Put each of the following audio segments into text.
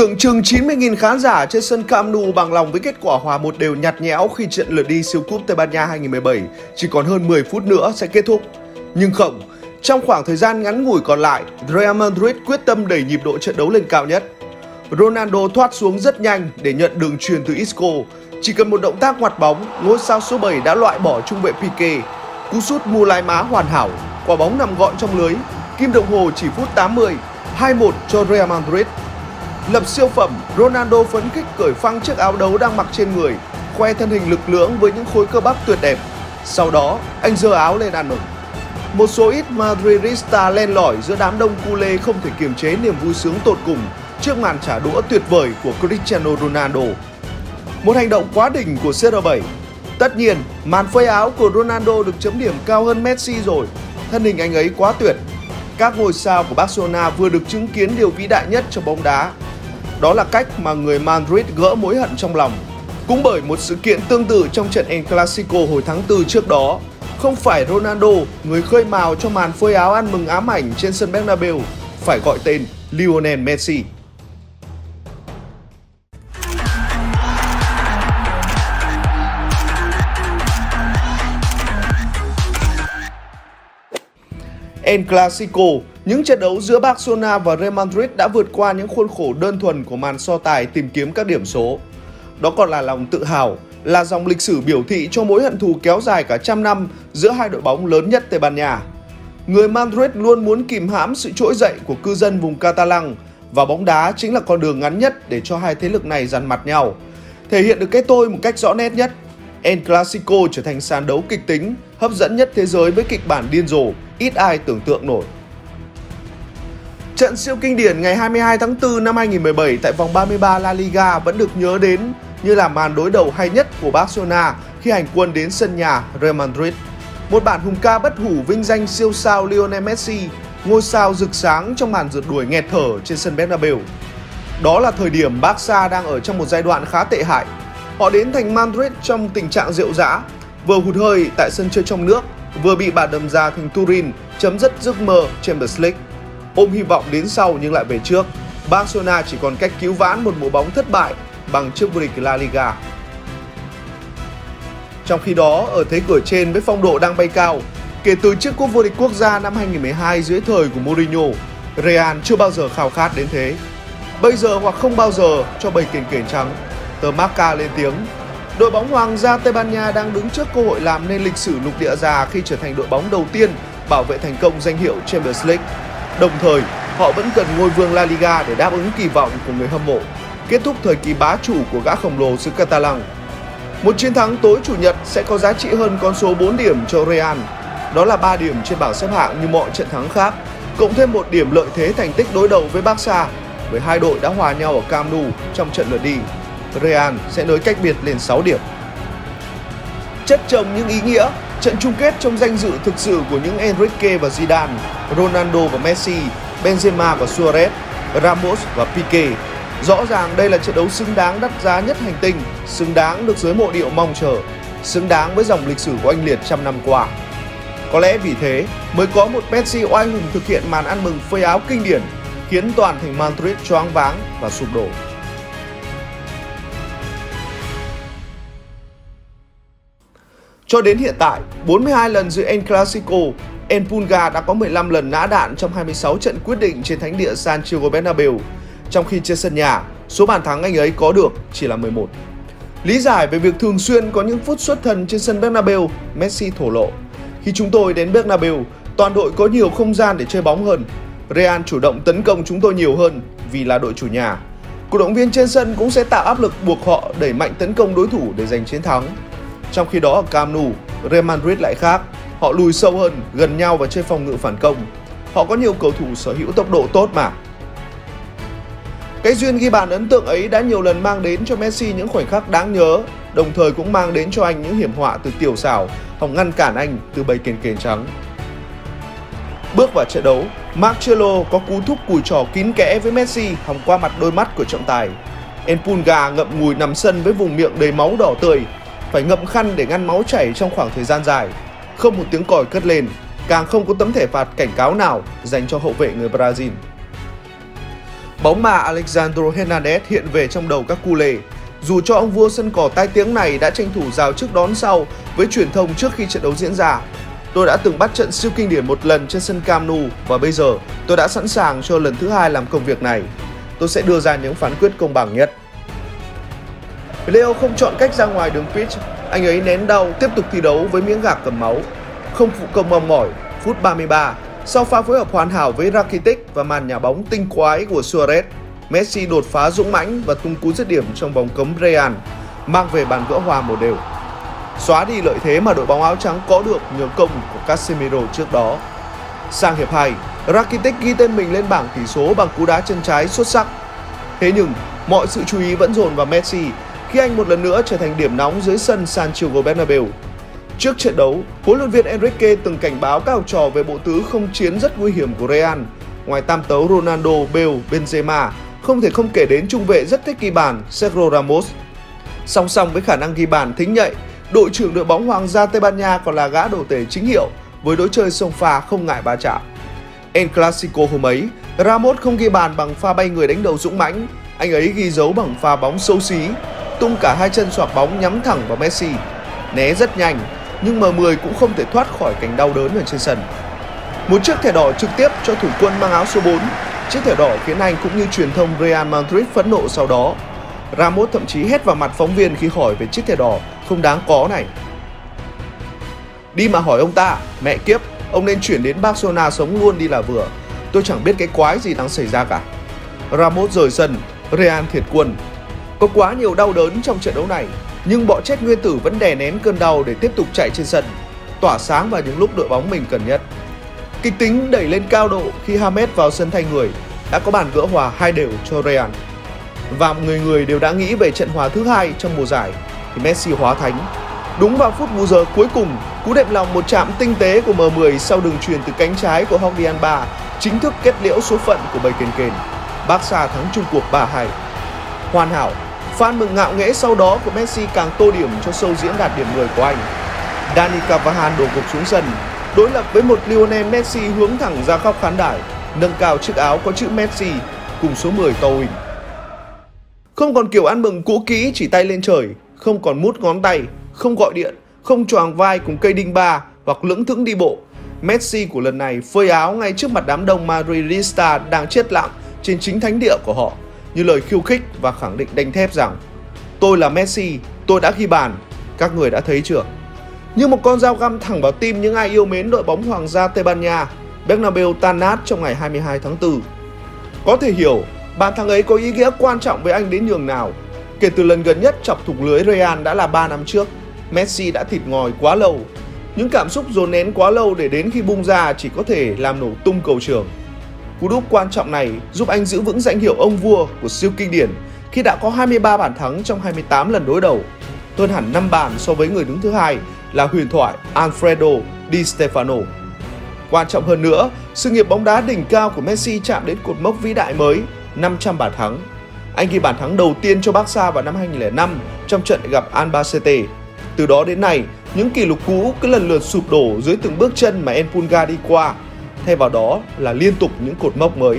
Tượng trưng 90.000 khán giả trên sân Camp Nou bằng lòng với kết quả hòa một đều nhạt nhẽo khi trận lượt đi siêu cúp Tây Ban Nha 2017 chỉ còn hơn 10 phút nữa sẽ kết thúc. Nhưng không, trong khoảng thời gian ngắn ngủi còn lại, Real Madrid quyết tâm đẩy nhịp độ trận đấu lên cao nhất. Ronaldo thoát xuống rất nhanh để nhận đường truyền từ Isco. Chỉ cần một động tác ngoặt bóng, ngôi sao số 7 đã loại bỏ trung vệ Pique. Cú sút mù lái má hoàn hảo, quả bóng nằm gọn trong lưới. Kim đồng hồ chỉ phút 80, 2-1 cho Real Madrid. Lập siêu phẩm, Ronaldo phấn khích cởi phăng chiếc áo đấu đang mặc trên người, khoe thân hình lực lưỡng với những khối cơ bắp tuyệt đẹp. Sau đó, anh giơ áo lên ăn mừng. Một số ít Madridista len lỏi giữa đám đông culé không thể kiềm chế niềm vui sướng tột cùng trước màn trả đũa tuyệt vời của Cristiano Ronaldo. Một hành động quá đỉnh của CR7. Tất nhiên, màn phơi áo của Ronaldo được chấm điểm cao hơn Messi rồi. Thân hình anh ấy quá tuyệt. Các ngôi sao của Barcelona vừa được chứng kiến điều vĩ đại nhất trong bóng đá. Đó là cách mà người Madrid gỡ mối hận trong lòng. Cũng bởi một sự kiện tương tự trong trận El Clasico hồi tháng 4 trước đó, không phải Ronaldo, người khơi mào cho màn phơi áo ăn mừng ám ảnh trên sân Bernabeu, phải gọi tên Lionel Messi. El Clasico, những trận đấu giữa Barcelona và Real Madrid đã vượt qua những khuôn khổ đơn thuần của màn so tài tìm kiếm các điểm số. Đó còn là lòng tự hào, là dòng lịch sử biểu thị cho mối hận thù kéo dài cả trăm năm giữa hai đội bóng lớn nhất Tây Ban Nha. Người Madrid luôn muốn kìm hãm sự trỗi dậy của cư dân vùng Catalan và bóng đá chính là con đường ngắn nhất để cho hai thế lực này dằn mặt nhau. Thể hiện được cái tôi một cách rõ nét nhất, El Clasico trở thành sàn đấu kịch tính, hấp dẫn nhất thế giới với kịch bản điên rồ, ít ai tưởng tượng nổi. Trận siêu kinh điển ngày 22 tháng 4 năm 2017 tại vòng 33 La Liga vẫn được nhớ đến như là màn đối đầu hay nhất của Barcelona khi hành quân đến sân nhà Real Madrid. Một bản hùng ca bất hủ vinh danh siêu sao Lionel Messi, ngôi sao rực sáng trong màn rượt đuổi nghẹt thở trên sân Bernabeu. Đó là thời điểm Barca đang ở trong một giai đoạn khá tệ hại. Họ đến thành Madrid trong tình trạng rượu dã, vừa hụt hơi tại sân chơi trong nước, vừa bị bà đầm ra thành Turin chấm dứt giấc mơ Champions League. Ôm hy vọng đến sau nhưng lại về trước, Barcelona chỉ còn cách cứu vãn một mùa bóng thất bại bằng chức vô địch La Liga. Trong khi đó, ở thế cửa trên với phong độ đang bay cao, kể từ chiếc cúp vô địch quốc gia năm 2012 dưới thời của Mourinho, Real chưa bao giờ khao khát đến thế. Bây giờ hoặc không bao giờ cho bầy kền kền trắng, tờ Marca lên tiếng. Đội bóng Hoàng gia Tây Ban Nha đang đứng trước cơ hội làm nên lịch sử lục địa già khi trở thành đội bóng đầu tiên bảo vệ thành công danh hiệu Champions League. Đồng thời, họ vẫn cần ngôi vương La Liga để đáp ứng kỳ vọng của người hâm mộ kết thúc thời kỳ bá chủ của gã khổng lồ xứ Catalan. Một chiến thắng tối chủ nhật sẽ có giá trị hơn con số 4 điểm cho Real. Đó là 3 điểm trên bảng xếp hạng như mọi trận thắng khác, cộng thêm một điểm lợi thế thành tích đối đầu với Barca, bởi hai đội đã hòa nhau ở Camp Nou trong trận lượt đi. Real sẽ nới cách biệt lên 6 điểm. Chất chồng những ý nghĩa, trận chung kết trong danh dự thực sự của những Enrique và Zidane, Ronaldo và Messi, Benzema và Suarez, Ramos và Pique Rõ ràng đây là trận đấu xứng đáng đắt giá nhất hành tinh, xứng đáng được giới mộ điệu mong chờ, xứng đáng với dòng lịch sử của anh Liệt trăm năm qua. Có lẽ vì thế mới có một Messi oai hùng thực hiện màn ăn mừng phơi áo kinh điển, khiến toàn thành Madrid choáng váng và sụp đổ. Cho đến hiện tại, 42 lần giữa El Clasico, El Pulga đã có 15 lần nã đạn trong 26 trận quyết định trên thánh địa Santiago Bernabeu, trong khi trên sân nhà, số bàn thắng anh ấy có được chỉ là 11. Lý giải về việc thường xuyên có những phút xuất thần trên sân Bernabeu, Messi thổ lộ. Khi chúng tôi đến Bernabeu, toàn đội có nhiều không gian để chơi bóng hơn. Real chủ động tấn công chúng tôi nhiều hơn vì là đội chủ nhà. Cổ động viên trên sân cũng sẽ tạo áp lực buộc họ đẩy mạnh tấn công đối thủ để giành chiến thắng. Trong khi đó ở Camp Nou, Real Madrid lại khác. Họ lùi sâu hơn, gần nhau và chơi phòng ngự phản công. Họ có nhiều cầu thủ sở hữu tốc độ tốt mà. Cái duyên ghi bàn ấn tượng ấy đã nhiều lần mang đến cho Messi những khoảnh khắc đáng nhớ, đồng thời cũng mang đến cho anh những hiểm họa từ tiểu xảo, hòng ngăn cản anh từ bầy kền kền trắng. Bước vào trận đấu, Marcelo có cú thúc cùi trò kín kẽ với Messi hòng qua mặt đôi mắt của trọng tài. Enpulga ngậm ngùi nằm sân với vùng miệng đầy máu đỏ tươi, phải ngậm khăn để ngăn máu chảy trong khoảng thời gian dài. Không một tiếng còi cất lên, càng không có tấm thẻ phạt cảnh cáo nào dành cho hậu vệ người Brazil. Bóng mà Alexandro Hernandez hiện về trong đầu các cu lề. Dù cho ông vua sân cỏ tai tiếng này đã tranh thủ rào trước đón sau với truyền thông trước khi trận đấu diễn ra. Tôi đã từng bắt trận siêu kinh điển một lần trên sân Camp Nou và bây giờ tôi đã sẵn sàng cho lần thứ hai làm công việc này. Tôi sẽ đưa ra những phán quyết công bằng nhất. Leo không chọn cách ra ngoài đường pitch, anh ấy nén đau tiếp tục thi đấu với miếng gạc cầm máu. Không phụ công mong mỏi, phút 33, sau pha phối hợp hoàn hảo với Rakitic và màn nhà bóng tinh quái của Suarez, Messi đột phá dũng mãnh và tung cú dứt điểm trong vòng cấm Real, mang về bàn gỡ hòa một đều. Xóa đi lợi thế mà đội bóng áo trắng có được nhờ công của Casemiro trước đó. Sang hiệp 2, Rakitic ghi tên mình lên bảng tỷ số bằng cú đá chân trái xuất sắc. Thế nhưng, mọi sự chú ý vẫn dồn vào Messi khi anh một lần nữa trở thành điểm nóng dưới sân Santiago Bernabeu. Trước trận đấu, huấn luyện viên Enrique từng cảnh báo các học trò về bộ tứ không chiến rất nguy hiểm của Real. Ngoài tam tấu Ronaldo, Bale, Benzema, không thể không kể đến trung vệ rất thích ghi bàn Sergio Ramos. Song song với khả năng ghi bàn thính nhạy, đội trưởng đội bóng Hoàng gia Tây Ban Nha còn là gã đồ tể chính hiệu với đối chơi sông pha không ngại va chạm. El Clasico hôm ấy, Ramos không ghi bàn bằng pha bay người đánh đầu dũng mãnh, anh ấy ghi dấu bằng pha bóng xấu xí, tung cả hai chân xoạc bóng nhắm thẳng vào Messi. Né rất nhanh, nhưng M10 cũng không thể thoát khỏi cảnh đau đớn ở trên sân. Một chiếc thẻ đỏ trực tiếp cho thủ quân mang áo số 4. Chiếc thẻ đỏ khiến anh cũng như truyền thông Real Madrid phẫn nộ sau đó. Ramos thậm chí hét vào mặt phóng viên khi hỏi về chiếc thẻ đỏ không đáng có này. Đi mà hỏi ông ta, mẹ kiếp, ông nên chuyển đến Barcelona sống luôn đi là vừa. Tôi chẳng biết cái quái gì đang xảy ra cả. Ramos rời sân, Real thiệt quân. Có quá nhiều đau đớn trong trận đấu này, nhưng bọ chết nguyên tử vẫn đè nén cơn đau để tiếp tục chạy trên sân, tỏa sáng vào những lúc đội bóng mình cần nhất. Kịch tính đẩy lên cao độ khi Hamed vào sân thay người đã có bàn gỡ hòa hai đều cho Real. Và người người đều đã nghĩ về trận hòa thứ hai trong mùa giải thì Messi hóa thánh. Đúng vào phút bù giờ cuối cùng, cú đẹp lòng một chạm tinh tế của M10 sau đường truyền từ cánh trái của Jordi Alba chính thức kết liễu số phận của bầy kền kền. Barca thắng chung cuộc 3-2. Hoàn hảo, fan mừng ngạo nghễ sau đó của Messi càng tô điểm cho sâu diễn đạt điểm 10 của anh. Dani Carvajal đổ gục xuống sân, đối lập với một Lionel Messi hướng thẳng ra khóc khán đài, nâng cao chiếc áo có chữ Messi cùng số 10 to hình. Không còn kiểu ăn mừng cũ kỹ chỉ tay lên trời, không còn mút ngón tay, không gọi điện, không choàng vai cùng cây đinh ba hoặc lững thững đi bộ. Messi của lần này phơi áo ngay trước mặt đám đông Madridista đang chết lặng trên chính thánh địa của họ như lời khiêu khích và khẳng định đanh thép rằng tôi là Messi, tôi đã ghi bàn, các người đã thấy chưa? Như một con dao găm thẳng vào tim những ai yêu mến đội bóng Hoàng gia Tây Ban Nha, Bernabeu tan nát trong ngày 22 tháng 4. Có thể hiểu, bàn thắng ấy có ý nghĩa quan trọng với anh đến nhường nào. Kể từ lần gần nhất chọc thủng lưới Real đã là 3 năm trước, Messi đã thịt ngòi quá lâu. Những cảm xúc dồn nén quá lâu để đến khi bung ra chỉ có thể làm nổ tung cầu trường. Cú đúp quan trọng này giúp anh giữ vững danh hiệu ông vua của siêu kinh điển khi đã có 23 bàn thắng trong 28 lần đối đầu, hơn hẳn 5 bàn so với người đứng thứ hai là huyền thoại Alfredo Di Stefano. Quan trọng hơn nữa, sự nghiệp bóng đá đỉnh cao của Messi chạm đến cột mốc vĩ đại mới 500 bàn thắng. Anh ghi bàn thắng đầu tiên cho Barca vào năm 2005 trong trận gặp Albacete. Từ đó đến nay, những kỷ lục cũ cứ lần lượt sụp đổ dưới từng bước chân mà Enpulga đi qua thay vào đó là liên tục những cột mốc mới.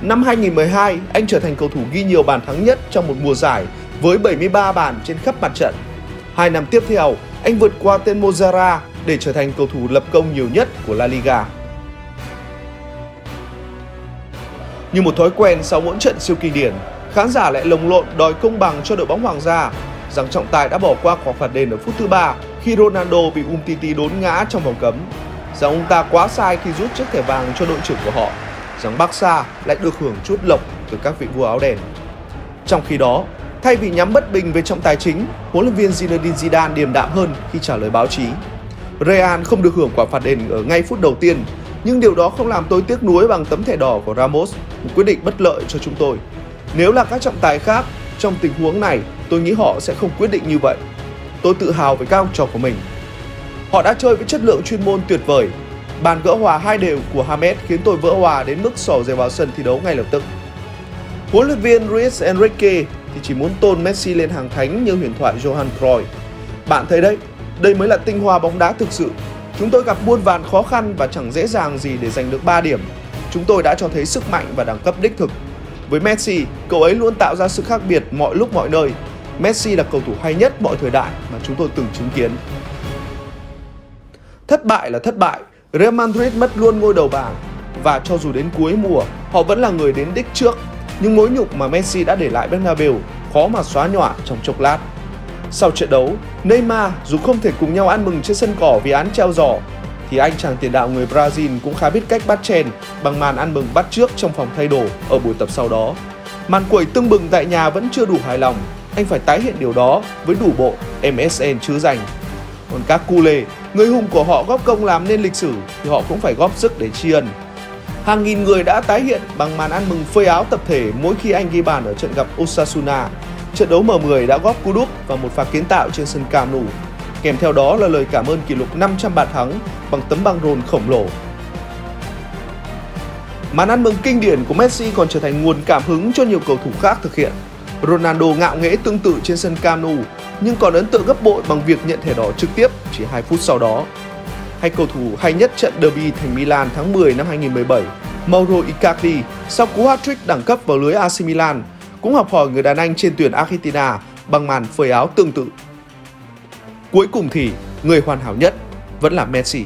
Năm 2012, anh trở thành cầu thủ ghi nhiều bàn thắng nhất trong một mùa giải với 73 bàn trên khắp mặt trận. Hai năm tiếp theo, anh vượt qua tên Mozara để trở thành cầu thủ lập công nhiều nhất của La Liga. Như một thói quen sau mỗi trận siêu kinh điển, khán giả lại lồng lộn đòi công bằng cho đội bóng Hoàng gia rằng trọng tài đã bỏ qua quả phạt đền ở phút thứ ba khi Ronaldo bị Umtiti đốn ngã trong vòng cấm rằng ông ta quá sai khi rút chiếc thẻ vàng cho đội trưởng của họ, rằng Barca lại được hưởng chút lộc từ các vị vua áo đen. Trong khi đó, thay vì nhắm bất bình về trọng tài chính, huấn luyện viên Zinedine Zidane điềm đạm hơn khi trả lời báo chí. Real không được hưởng quả phạt đền ở ngay phút đầu tiên, nhưng điều đó không làm tôi tiếc nuối bằng tấm thẻ đỏ của Ramos, một quyết định bất lợi cho chúng tôi. Nếu là các trọng tài khác, trong tình huống này, tôi nghĩ họ sẽ không quyết định như vậy. Tôi tự hào với các học trò của mình Họ đã chơi với chất lượng chuyên môn tuyệt vời. Bàn gỡ hòa hai đều của Hamed khiến tôi vỡ hòa đến mức sỏ dề vào sân thi đấu ngay lập tức. Huấn luyện viên Luis Enrique thì chỉ muốn tôn Messi lên hàng thánh như huyền thoại Johan Cruyff. Bạn thấy đấy, đây mới là tinh hoa bóng đá thực sự. Chúng tôi gặp muôn vàn khó khăn và chẳng dễ dàng gì để giành được 3 điểm. Chúng tôi đã cho thấy sức mạnh và đẳng cấp đích thực. Với Messi, cậu ấy luôn tạo ra sự khác biệt mọi lúc mọi nơi. Messi là cầu thủ hay nhất mọi thời đại mà chúng tôi từng chứng kiến. Thất bại là thất bại, Real Madrid mất luôn ngôi đầu bảng và cho dù đến cuối mùa họ vẫn là người đến đích trước. Nhưng mối nhục mà Messi đã để lại Bernabeu khó mà xóa nhòa trong chốc lát. Sau trận đấu, Neymar dù không thể cùng nhau ăn mừng trên sân cỏ vì án treo giò thì anh chàng tiền đạo người Brazil cũng khá biết cách bắt chèn bằng màn ăn mừng bắt trước trong phòng thay đồ ở buổi tập sau đó. Màn quẩy tưng bừng tại nhà vẫn chưa đủ hài lòng, anh phải tái hiện điều đó với đủ bộ MSN chứ dành. Còn các Cule, người hùng của họ góp công làm nên lịch sử thì họ cũng phải góp sức để tri ân. Hàng nghìn người đã tái hiện bằng màn ăn mừng phơi áo tập thể mỗi khi anh ghi bàn ở trận gặp Osasuna. Trận đấu M10 đã góp cú đúp và một pha kiến tạo trên sân Camp Nou. Kèm theo đó là lời cảm ơn kỷ lục 500 bàn thắng bằng tấm băng rôn khổng lồ. Màn ăn mừng kinh điển của Messi còn trở thành nguồn cảm hứng cho nhiều cầu thủ khác thực hiện. Ronaldo ngạo nghễ tương tự trên sân Camp Nou nhưng còn ấn tượng gấp bội bằng việc nhận thẻ đỏ trực tiếp chỉ 2 phút sau đó. Hay cầu thủ hay nhất trận derby thành Milan tháng 10 năm 2017, Mauro Icardi sau cú hat-trick đẳng cấp vào lưới AC Milan cũng học hỏi người đàn anh trên tuyển Argentina bằng màn phơi áo tương tự. Cuối cùng thì người hoàn hảo nhất vẫn là Messi.